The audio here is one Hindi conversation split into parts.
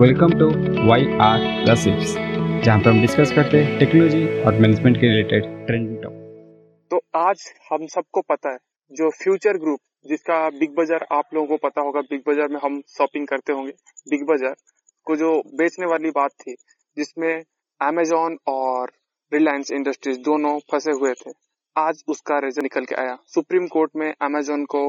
Welcome to Y R gossips जहाँ पर हम डिस्कस करते हैं टेक्नोलॉजी और मैनेजमेंट के रिलेटेड ट्रेंडिंग टॉपिक तो आज हम सबको पता है, जो फ्यूचर ग्रुप जिसका बिग बाज़ार आप लोगों को पता होगा बिग बाज़ार में हम शॉपिंग करते होंगे। बिग बाज़ार को जो बेचने वाली बात थी, जिसमें अमेजोन और रिलायंस इंडस्ट्रीज़ दोनों फंसे हुए थे, आज उसका रिज़ल्ट निकल के आया। सुप्रीम कोर्ट में अमेजोन को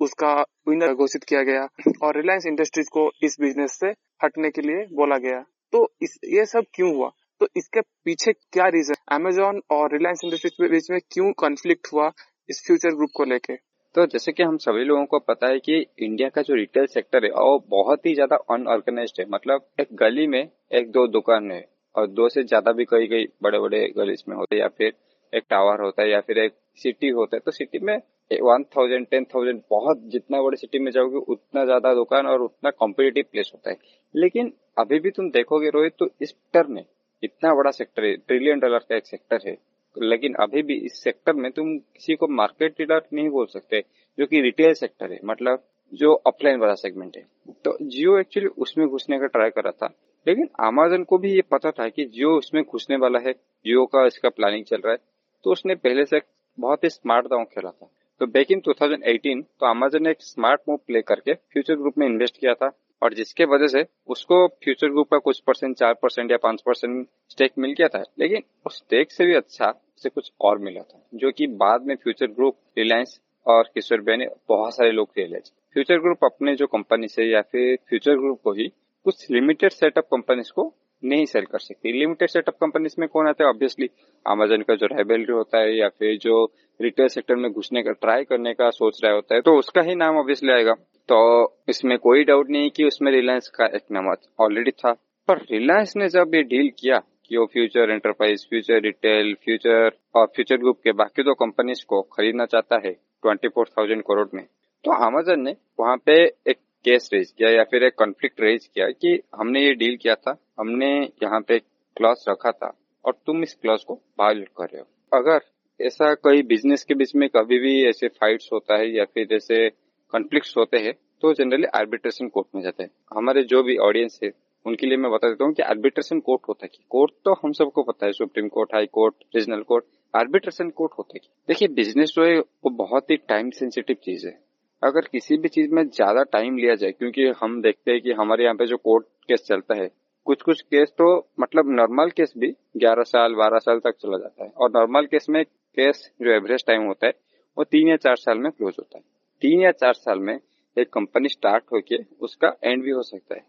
उसका विनर घोषित किया गया और रिलायंस इंडस्ट्रीज़ को इस बिज़नेस से हटने के लिए बोला गया। तो इस, ये सब क्यों हुआ? तो इसके पीछे क्या रीजन अमेजोन और रिलायंस इंडस्ट्रीज़ के बीच में क्यों कॉन्फ्लिक्ट हुआ इस फ्यूचर ग्रुप को लेके? तो जैसे कि हम सभी लोगों को पता है कि इंडिया का जो रिटेल सेक्टर है, वो बहुत ही ज़्यादा अनऑर्गेनाइज है। मतलब एक गली में एक दो दुकान है और दो से ज़्यादा भी कई कई बड़े बड़े गली में होते या फिर एक टावर होता है या फिर एक सिटी होता है। तो सिटी में वन थाउज़ेंड टेन थाउज़ेंड बहुत जितना बड़ी सिटी में जाओगे, उतना ज़्यादा दुकान और उतना कॉम्पिटेटिव प्लेस होता है। लेकिन अभी भी तुम देखोगे रोहित तो इस सेक्टर में इतना बड़ा सेक्टर है ट्रिलियन डॉलर का एक सेक्टर है। लेकिन अभी भी इस सेक्टर में तुम किसी को मार्केट लीडर नहीं बोल सकते, जो कि रिटेल सेक्टर है मतलब जो ऑफलाइन वाला सेगमेंट है। तो जियो एक्चुअली उसमें घुसने का ट्राई कर रहा था। लेकिन अमेजन को भी ये पता था कि जियो उसमें घुसने वाला है, जियो का इसका प्लानिंग चल रहा है। तो उसने पहले से बहुत ही स्मार्ट दाव खेला था। तो बैक इन 2018 तो अमेजन ने एक स्मार्ट मूव प्ले करके फ्यूचर ग्रुप में इन्वेस्ट किया था और जिसके वजह से उसको फ्यूचर ग्रुप का कुछ परसेंट चार परसेंट या पाँच परसेंट स्टेक मिल गया था। लेकिन उस स्टेक से भी अच्छा उसे कुछ और मिला था, जो कि बाद में फ्यूचर ग्रुप रिलायंस और किशोर भाई ने बहुत सारे लोग रियलाइज़ फ्यूचर ग्रुप अपने जो कंपनी से या फिर फ्यूचर ग्रुप को ही कुछ लिमिटेड सेटअप कंपनीज़ को नहीं सेल कर सकती। लिमिटेड सेटअप कंपनीज़ में कौन आता है? ऑब्वियसली अमेजन का जो राइबेलरी होता है या फिर जो रिटेल सेक्टर में घुसने का ट्राई करने का सोच रहा होता है तो उसका ही नाम ऑब्वियसली आएगा। तो इसमें कोई डाउट नहीं कि उसमें रिलायंस का एक नाम ऑलरेडी था। पर रिलायंस ने जब ये डील किया कि वो Future Enterprise Future Retail Future और फ्यूचर ग्रुप के बाकी दो कंपनीज़ को खरीदना चाहता है ट्वेंटी फोर थाउज़ेंड करोड़ में तो अमेजन ने वहाँ पे एक केस रेज किया या फिर एक कॉन्फ्लिक्ट रेज किया कि हमने ये डील किया था हमने यहाँ पे क्लॉज रखा था और तुम इस क्लॉज को वायोलेट कर रहे हो। अगर ऐसा कोई बिज़नेस के बीच में कभी भी ऐसे फाइट्स होता है या फिर जैसे कॉन्फ्लिक्ट होते हैं तो जनरली आर्बिट्रेशन कोर्ट में जाते हैं। हमारे जो भी ऑडियंस है, उनके लिए मैं बता देता हूँ कि आर्बिट्रेशन कोर्ट होता है कोर्ट तो हम सबको पता है supreme court high court regional court arbitration court होता है देखिए बिज़नेस जो है, वो बहुत ही टाइम सेंसिटिव चीज़ है। अगर किसी भी चीज़ में ज़्यादा टाइम लिया जाए, क्योंकि हम देखते हैं कि हमारे यहाँ पे जो कोर्ट केस चलता है कुछ कुछ केस तो मतलब नॉर्मल केस भी 11 साल 12 साल तक चला जाता है। और नॉर्मल केस में केस जो एवरेज टाइम होता है, वो तीन या चार साल में क्लोज होता है। तीन या चार साल में एक कंपनी स्टार्ट होके उसका एंड भी हो सकता है।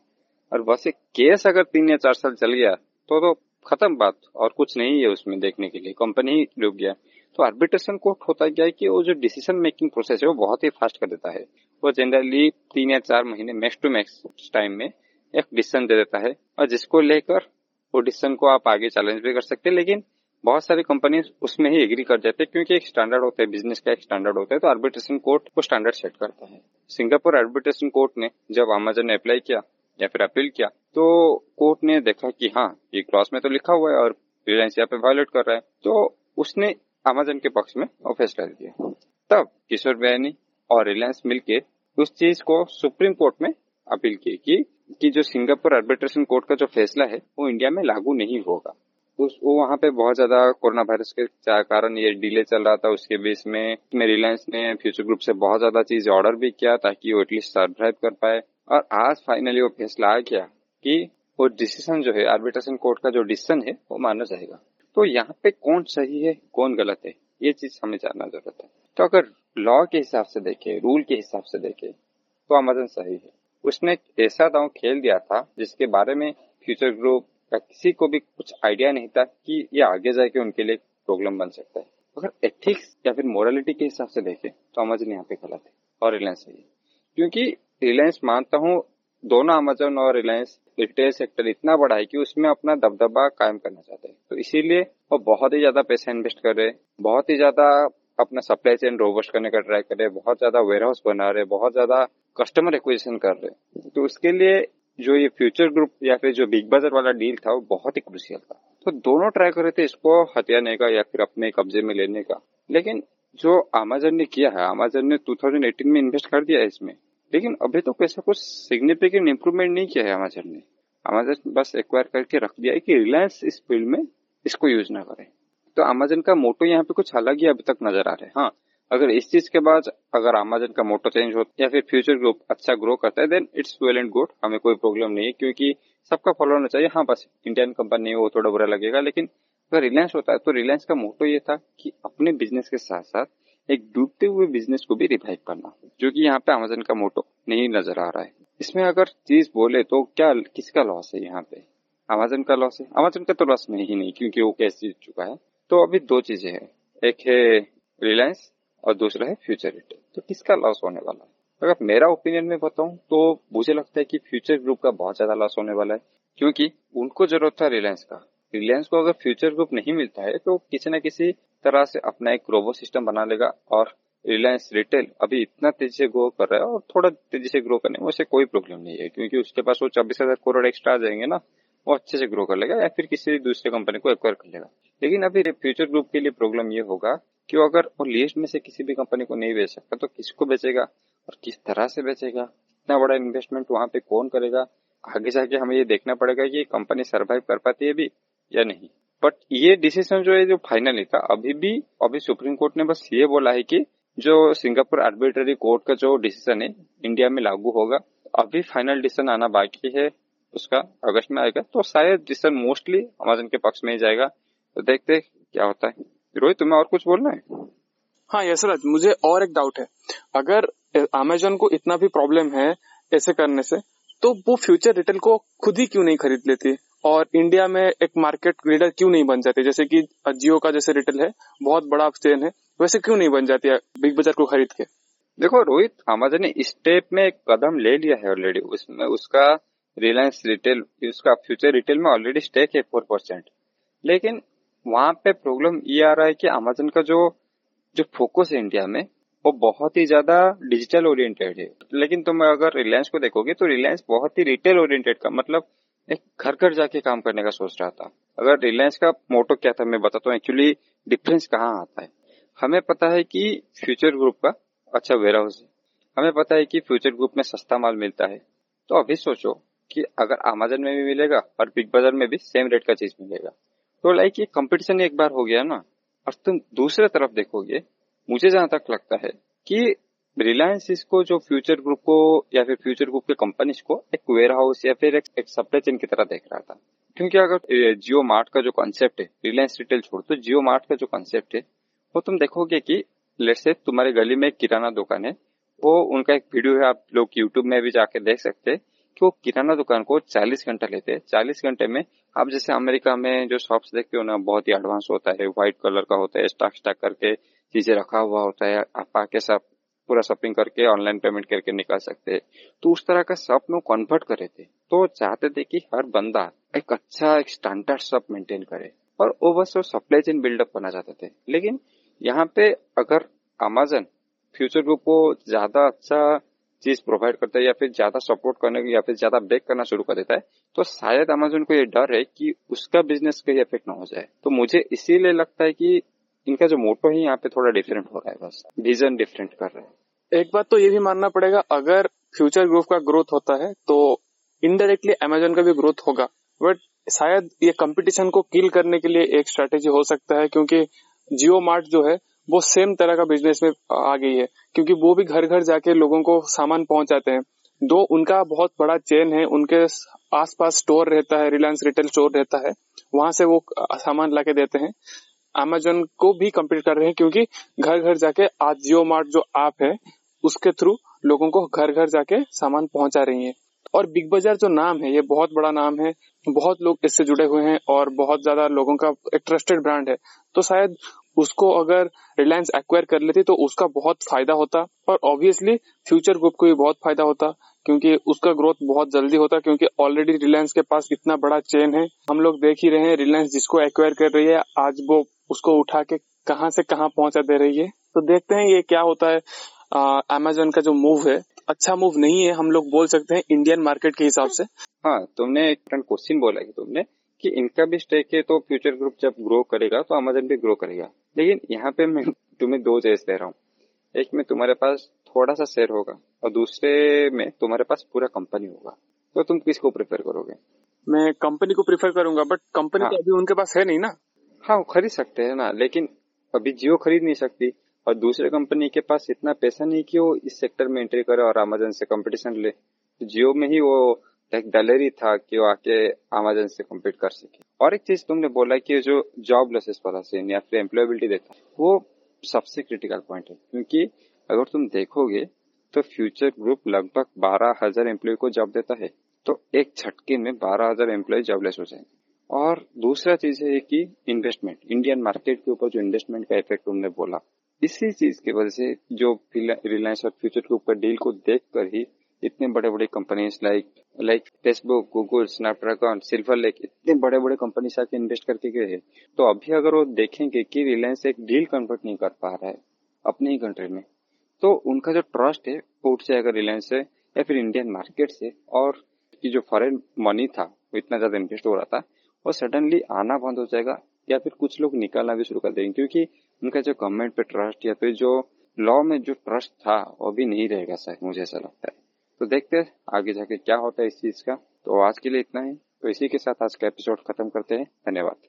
और वैसे केस अगर तीन या चार साल चल गया तो तो खत्म बात। और कुछ नहीं है उसमें देखने के लिए। कंपनी ही डूब गया। तो आर्बिट्रेशन कोर्ट होता क्या है कि वो जो डिसीज़न मेकिंग प्रोसेस है, वो बहुत ही फास्ट कर देता है। वो जनरली तीन या चार महीने मैक्स टू मैक्स टाइम में एक डिसीज़न दे देता है और जिसको लेकर वो डिसीज़न को आप आगे चैलेंज भी कर सकते हैं। लेकिन बहुत सारी कंपनी उसमें ही एग्री कर जाते हैं क्योंकि एक स्टैंडर्ड होता है बिज़नेस का एक स्टैंडर्ड होता है तो आर्बिट्रेशन कोर्ट वो स्टैंडर्ड सेट करता है। सिंगापुर आर्बिट्रेशन कोर्ट ने जब अमेजन ने अप्लाई किया या फिर अपील किया तो कोर्ट ने देखा कि हाँ ये क्लॉज में तो लिखा हुआ है और रिलायंस यहाँ पे वायोलेट कर रहा है। तो उसने अमेजन के पक्ष में फैसला दिया। तब किशोर बयानी और रिलायंस मिलके उस चीज़ को सुप्रीम कोर्ट में अपील की कि कि जो सिंगापुर आर्बिट्रेशन कोर्ट का जो फैसला है, वो इंडिया में लागू नहीं होगा। उस, वो वहाँ पे बहुत ज़्यादा कोरोना वायरस के कारण ये डिले चल रहा था, उसके बेस में रिलायंस ने फ्यूचर ग्रुप से बहुत ज़्यादा चीज़ ऑर्डर भी किया ताकि वो एटलीस्ट सर्वाइव कर पाए। और आज फाइनली वो फैसला आ गया कि वो डिसीज़न जो है आर्बिट्रेशन कोर्ट का जो डिसीज़न है, वो माना जाएगा। तो यहाँ पे कौन सही है, कौन गलत है, ये चीज़ हमें जानना ज़रूरत है। तो अगर लॉ के हिसाब से देखे रूल के हिसाब से देखे तो अमेजन सही है। उसने ऐसा दाव खेल दिया था जिसके बारे में फ्यूचर ग्रुप का किसी को भी कुछ आइडिया नहीं था कि ये आगे जाके उनके लिए प्रॉब्लम बन सकता है। अगर एथिक्स या फिर मोरालिटी के हिसाब से देखे तो अमेजन यहाँ पे गलत है और रिलायंस है। क्योंकि रिलायंस मानता हूँ, दोनों अमेजन और रिलायंस रिटेल सेक्टर इतना बड़ा है कि उसमें अपना दबदबा कायम करना चाहते हैं। तो इसीलिए वो बहुत ही ज़्यादा पैसा इन्वेस्ट कर रहे हैं, बहुत ही ज़्यादा अपना सप्लाई चेन रोबस्ट करने का ट्राई कर रहे हैं, बहुत ज़्यादा वेयर हाउस बना रहे बहुत ज़्यादा कस्टमर एक्विजिशन कर रहे तो उसके लिए जो ये फ्यूचर ग्रुप या फिर जो बिग बाज़ार वाला डील था, वो बहुत ही क्रुशियल था। तो दोनों ट्राई कर रहे थे इसको हथियाने का या फिर अपने कब्जे में लेने का। लेकिन जो अमेजन ने किया है अमेजन ने 2018 में इन्वेस्ट कर दिया है इसमें। लेकिन अभी तो ऐसा कुछ सिग्निफिकेंट इम्प्रूवमेंट नहीं किया है अमेजन ने। अमेजन बस एक्वायर करके रख दिया है कि रिलायंस इस फ़ील्ड में इसको यूज़ ना करे। तो अमेजन का मोटो यहाँ पे कुछ अलग ही अभी तक नज़र आ रहा है। हाँ अगर इस चीज़ के बाद अगर अमेजन का मोटो चेंज हो या फिर फ्यूचर ग्रुप अच्छा ग्रो करता है then it's well and good हमें कोई प्रॉब्लम नहीं है, क्योंकि सबका फॉलो होना चाहिए। हाँ बस इंडियन कंपनी वो थोड़ा बुरा लगेगा, लेकिन अगर रिलायंस होता है तो रिलायंस का मोटो ये था कि अपने बिज़नेस के साथ साथ एक डूबते हुए बिज़नेस को भी रिवाइव करना, जो कि यहाँ पे अमेजन का मोटो नहीं नज़र आ रहा है। इसमें अगर चीज़ बोले तो क्या, किसका लॉस है यहाँ पे? अमेजन का लॉस है? अमेजन का तो लॉस में ही नहीं, क्योंकि वो कैसे जीत चुका है। तो अभी दो चीज़ें हैं। एक है रिलायंस और दूसरा है फ्यूचर रिटेल तो किसका लॉस होने वाला है? अगर मेरा ओपिनियन में बताऊँ तो मुझे लगता है कि फ्यूचर ग्रुप का बहुत ज़्यादा लॉस होने वाला है, क्योंकि उनको ज़रूरत था रिलायंस का। रिलायंस को अगर फ्यूचर ग्रुप नहीं मिलता है तो किसी न किसी तरह से अपना एक रोबो सिस्टम बना लेगा और रिलायंस रिटेल अभी इतना तेज़ी से ग्रो कर रहा है और थोड़ा तेज़ी से ग्रो करने में उसे कोई प्रॉब्लम नहीं है, क्योंकि उसके पास वो चौबीस हज़ार करोड़ एक्स्ट्रा आ जाएँगे ना, वो अच्छे से ग्रो कर लेगा या फिर किसी दूसरे कंपनी को एक्वायर कर लेगा। लेकिन अभी फ्यूचर ग्रुप के लिए प्रॉब्लम ये होगा कि अगर वो लिस्ट में से किसी भी कंपनी को नहीं बेच सकता तो किसको बेचेगा और किस तरह से बेचेगा? इतना बड़ा इन्वेस्टमेंट वहाँ पे कौन करेगा? आगे जाके हमें ये देखना पड़ेगा कि कंपनी सरवाइव कर पाती है भी या नहीं। बट ये डिसीज़न जो है, जो फाइनली था, अभी भी, अभी सुप्रीम कोर्ट ने बस ये बोला है कि जो सिंगापुर आर्बिट्ररी कोर्ट का जो डिसीज़न है इंडिया में लागू होगा, अभी फाइनल डिसीज़न आना बाकी है, उसका अगस्त में आएगा तो शायद डिसीज़न मोस्टली अमेजन के पक्ष में ही जाएगा। तो देखते क्या होता है। रोहित तुम्हें और कुछ बोलना है? हाँ यशराज मुझे और एक डाउट है। अगर अमेजोन को इतना भी प्रॉब्लम है ऐसे करने से तो वो फ्यूचर रिटेल को खुद ही क्यों नहीं खरीद लेती? और इंडिया में एक मार्केट लीडर क्यों नहीं बन जाती? जैसे कि जियो का जैसे रिटेल है बहुत बड़ा चेन है वैसे क्यों नहीं बन जाती है बिग बाज़ार को खरीद के? देखो रोहित अमेजन ने स्टेप में एक कदम ले लिया है ऑलरेडी उसमें उसका रिलायंस रिटेल उसका फ्यूचर रिटेल में ऑलरेडी स्टेक है फोर परसेंट लेकिन वहाँ पे प्रॉब्लम ये आ रहा है कि अमेजन का जो जो फोकस है इंडिया में, वो बहुत ही ज़्यादा डिजिटल ओरिएंटेड है। लेकिन तुम अगर रिलायंस को देखोगे तो रिलायंस बहुत ही रिटेल ओरिएंटेड का मतलब एक घर घर जाके काम करने का सोच रहा था। अगर रिलायंस का मोटो क्या था, मैं बताता हूँ। एक्चुअली डिफरेंस कहाँ आता है? हमें पता है कि फ्यूचर ग्रुप का अच्छा वेयर हाउस है। हमें पता है कि फ्यूचर ग्रुप में सस्ता माल मिलता है। तो अभी सोचो कि अगर अमेजन में भी मिलेगा और बिग बाज़ार में भी सेम रेट का चीज़ मिलेगा। तो लाइक ये कंपटीशन एक बार हो गया ना। और तुम दूसरे तरफ़ देखोगे मुझे जहाँ तक लगता है कि रिलायंस इसको जो फ्यूचर ग्रुप को या फिर फ्यूचर ग्रुप के कंपनीज़ को एक वेयर हाउस या फिर एक, एक सप्लाई चेन की तरह देख रहा था। क्योंकि अगर जियो मार्ट का जो कॉन्सेप्ट है रिलायंस रिटेल छोड़ तो जियो मार्ट का जो कॉन्सेप्ट है वो तुम देखोगे कि लेट से तुम्हारे गली में एक किराना दुकान है वो उनका एक वीडियो है आप लोग यूट्यूब में भी जाके देख सकते हैं कि वो किराना दुकान को 40 घंटा लेते हैं। 40 घंटे में आप जैसे अमेरिका में जो शॉप्स देखते हो ना, बहुत ही एडवांस होता है व्हाइट कलर का होता है स्टॉक स्टॉक करके चीज़ें रखा हुआ होता है, आप आके सब पूरा शॉपिंग करके ऑनलाइन पेमेंट करके निकाल सकते हैं। तो उस तरह का शॉप में कन्वर्ट करे थे तो चाहते थे कि हर बंदा एक अच्छा एक स्टैंडर्ड शॉप मेंटेन करे और वो बस वो सप्लाई चेन बिल्डअप करना चाहते थे। लेकिन यहाँ पे अगर अमेजन फ्यूचर ग्रुप को ज़्यादा अच्छा चीज़ प्रोवाइड करता है या फिर ज़्यादा सपोर्ट करने या फिर ज़्यादा बेक करना शुरू कर देता है तो शायद अमेजोन को ये डर है कि उसका बिज़नेस कहीं इफ़ेक्ट ना हो जाए। तो मुझे इसीलिए लगता है कि इनका जो मोटो है, यहाँ पे थोड़ा डिफरेंट हो रहा है बस। विजन डिफरेंट कर रहे हैं। एक बात तो ये भी मानना पड़ेगा, अगर फ्यूचर ग्रुप का ग्रोथ होता है तो इनडायरेक्टली अमेजोन का भी ग्रोथ होगा। बट शायद ये कंपटीशन को किल करने के लिए एक स्ट्रेटेजी हो सकता है, क्योंकि जियो मार्ट जो है वो सेम तरह का बिज़नेस में आ गई है, क्योंकि वो भी घर घर जाके लोगों को सामान पहुंचाते हैं। दो, उनका बहुत बड़ा चेन है, उनके आसपास स्टोर रहता है रिलायंस रिटेल स्टोर रहता है, वहाँ से वो सामान लाके देते हैं। अमेजोन को भी कम्पीट कर रहे हैं, क्योंकि घर घर जाके आज जियो मार्ट जो ऐप है, उसके थ्रू लोगों को घर घर जाके सामान पहुँचा रही है। और बिग बाज़ार जो नाम है, ये बहुत बड़ा नाम है, बहुत लोग इससे जुड़े हुए हैं और बहुत ज़्यादा लोगों का एक ट्रस्टेड ब्रांड है। तो शायद उसको अगर रिलायंस एक्वायर कर लेती तो उसका बहुत फ़ायदा होता और ऑब्वियसली फ्यूचर ग्रुप को भी बहुत फ़ायदा होता, क्योंकि उसका ग्रोथ बहुत जल्दी होता, क्योंकि ऑलरेडी रिलायंस के पास इतना बड़ा चेन है। हम लोग देख ही रहे हैं रिलायंस जिसको एक्वायर कर रही है, आज वो उसको उठा के कहाँ से कहाँ पहुँचा दे रही है। तो देखते हैं ये क्या होता है। अमेजोन का जो मूव है अच्छा मूव नहीं है, हम लोग बोल सकते हैं इंडियन मार्केट के हिसाब से। हाँ तुमने एक क्वेश्चन बोला कि तुमने कि इनका भी स्टेक है तो फ्यूचर ग्रुप जब ग्रो करेगा तो अमेजन भी ग्रो करेगा। लेकिन यहाँ पे मैं तुम्हें दो चीज़ दे रहा हूँ। एक में तुम्हारे पास थोड़ा सा शेयर होगा और दूसरे में तुम्हारे पास पूरा कंपनी होगा। तो तुम किसको प्रेफर करोगे? मैं कंपनी को प्रीफर करूँगा बट कंपनी हाँ। तो अभी उनके पास है नहीं ना? हाँ वो खरीद सकते हैं ना लेकिन अभी जियो खरीद नहीं सकती और दूसरे कंपनी के पास इतना पैसा नहीं कि वो इस सेक्टर में एंट्री करे और अमेजन से कंपटीशन ले। जियो में ही वो एक दलेरी था कि वो आके अमेजन से कम्पीट कर सके। और एक चीज़ तुमने बोला कि जो जॉब लॉसेस पॉलिसी या फिर एम्प्लॉयबिलिटी वो सबसे क्रिटिकल पॉइंट है। क्योंकि अगर तुम देखोगे तो फ्यूचर ग्रुप लगभग बारह हज़ार एम्प्लॉय को जॉब देता है। तो एक झटके में बारह हज़ार एम्प्लॉय जॉबलेस हो जाएँगे। और दूसरा चीज़ है कि इन्वेस्टमेंट इंडियन मार्केट के ऊपर जो इन्वेस्टमेंट का इफ़ेक्ट तुमने बोला, इसी चीज़ की वजह से जो रिलायंस और फ्यूचर का डील को देखकर ही इतने बड़े बड़े companies like like Facebook Google Snapdragon Silver Lake इतने बड़े बड़े कंपनी आके इन्वेस्ट करके गए हैं। तो अभी अगर वो देखेंगे कि रिलायंस एक डील कन्वर्ट नहीं कर पा रहा है अपने ही कंट्री में तो उनका जो ट्रस्ट है वो उठ जाएगा रिलायंस से या फिर इंडियन मार्केट से, और की जो फॉरेन मनी था, वो इतना ज़्यादा इन्वेस्ट हो रहा था, वो सडनली आना बंद हो जाएगा या फिर कुछ लोग निकालना भी शुरू कर देंगे। क्योंकि उनका जो गवर्नमेंट पे ट्रस्ट या फिर जो लॉ में जो ट्रस्ट था, वो भी नहीं रहेगा शायद, मुझे ऐसा लगता है। तो देखते हैं आगे जाके क्या होता है इस चीज़ का। तो आज के लिए इतना ही। तो इसी के साथ आज का एपिसोड खत्म करते हैं। धन्यवाद।